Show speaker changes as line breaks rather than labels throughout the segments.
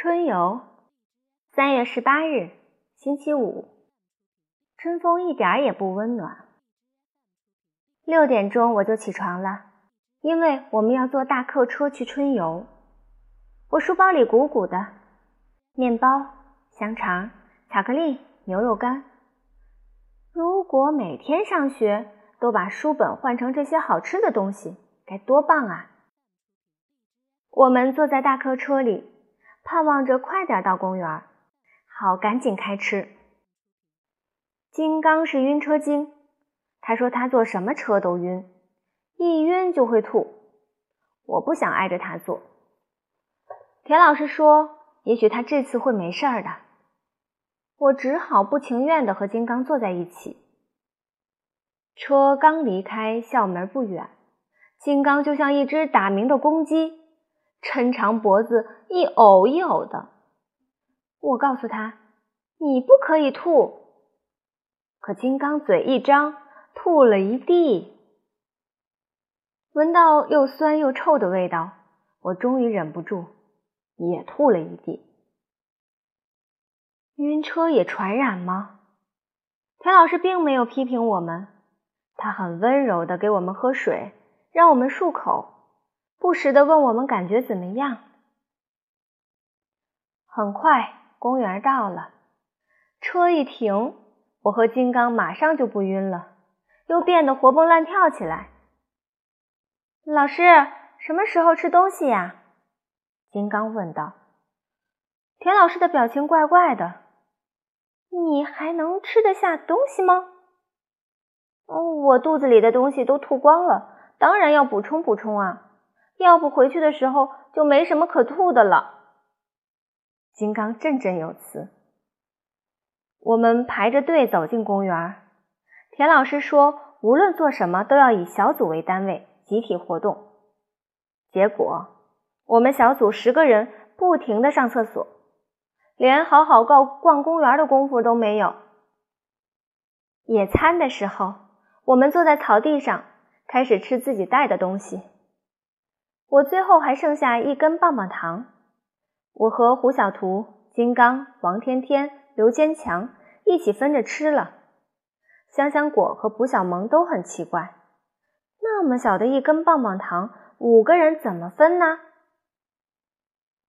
春游，三月十八日，星期五。春风一点也不温暖。六点钟我就起床了，因为我们要坐大客车去春游。我书包里鼓鼓的，面包、香肠、巧克力、牛肉干。如果每天上学都把书本换成这些好吃的东西，该多棒啊！我们坐在大客车里。盼望着快点到公园，好赶紧开吃。金刚是晕车精，他说他坐什么车都晕，一晕就会吐。我不想挨着他坐。田老师说，也许他这次会没事儿的。我只好不情愿地和金刚坐在一起。车刚离开校门不远，金刚就像一只打鸣的公鸡。抻长脖子，一呕一呕的。我告诉他：“你不可以吐。”可金刚嘴一张，吐了一地。闻到又酸又臭的味道，我终于忍不住，也吐了一地。晕车也传染吗？田老师并没有批评我们，他很温柔的给我们喝水，让我们漱口。不时地问我们感觉怎么样。很快，公园到了，车一停，我和金刚马上就不晕了，又变得活蹦乱跳起来。老师，什么时候吃东西呀？金刚问道。田老师的表情怪怪的。你还能吃得下东西吗？哦我肚子里的东西都吐光了，当然要补充补充啊。要不回去的时候就没什么可吐的了。金刚振振有词。我们排着队走进公园。田老师说，无论做什么都要以小组为单位，集体活动。结果，我们小组十个人不停的上厕所，连好好逛逛公园的功夫都没有。野餐的时候，我们坐在草地上，开始吃自己带的东西。我最后还剩下一根棒棒糖，我和胡小图、金刚、王天天、刘坚强一起分着吃了。香香果和卜小萌都很奇怪，那么小的一根棒棒糖，五个人怎么分呢？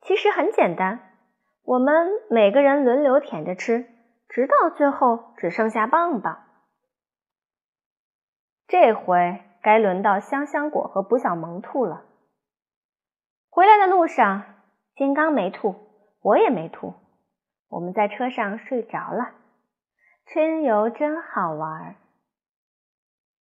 其实很简单，我们每个人轮流舔着吃，直到最后只剩下棒棒。这回该轮到香香果和卜小萌吐了。回来的路上，金刚没吐，我也没吐，我们在车上睡着了。春游真好玩。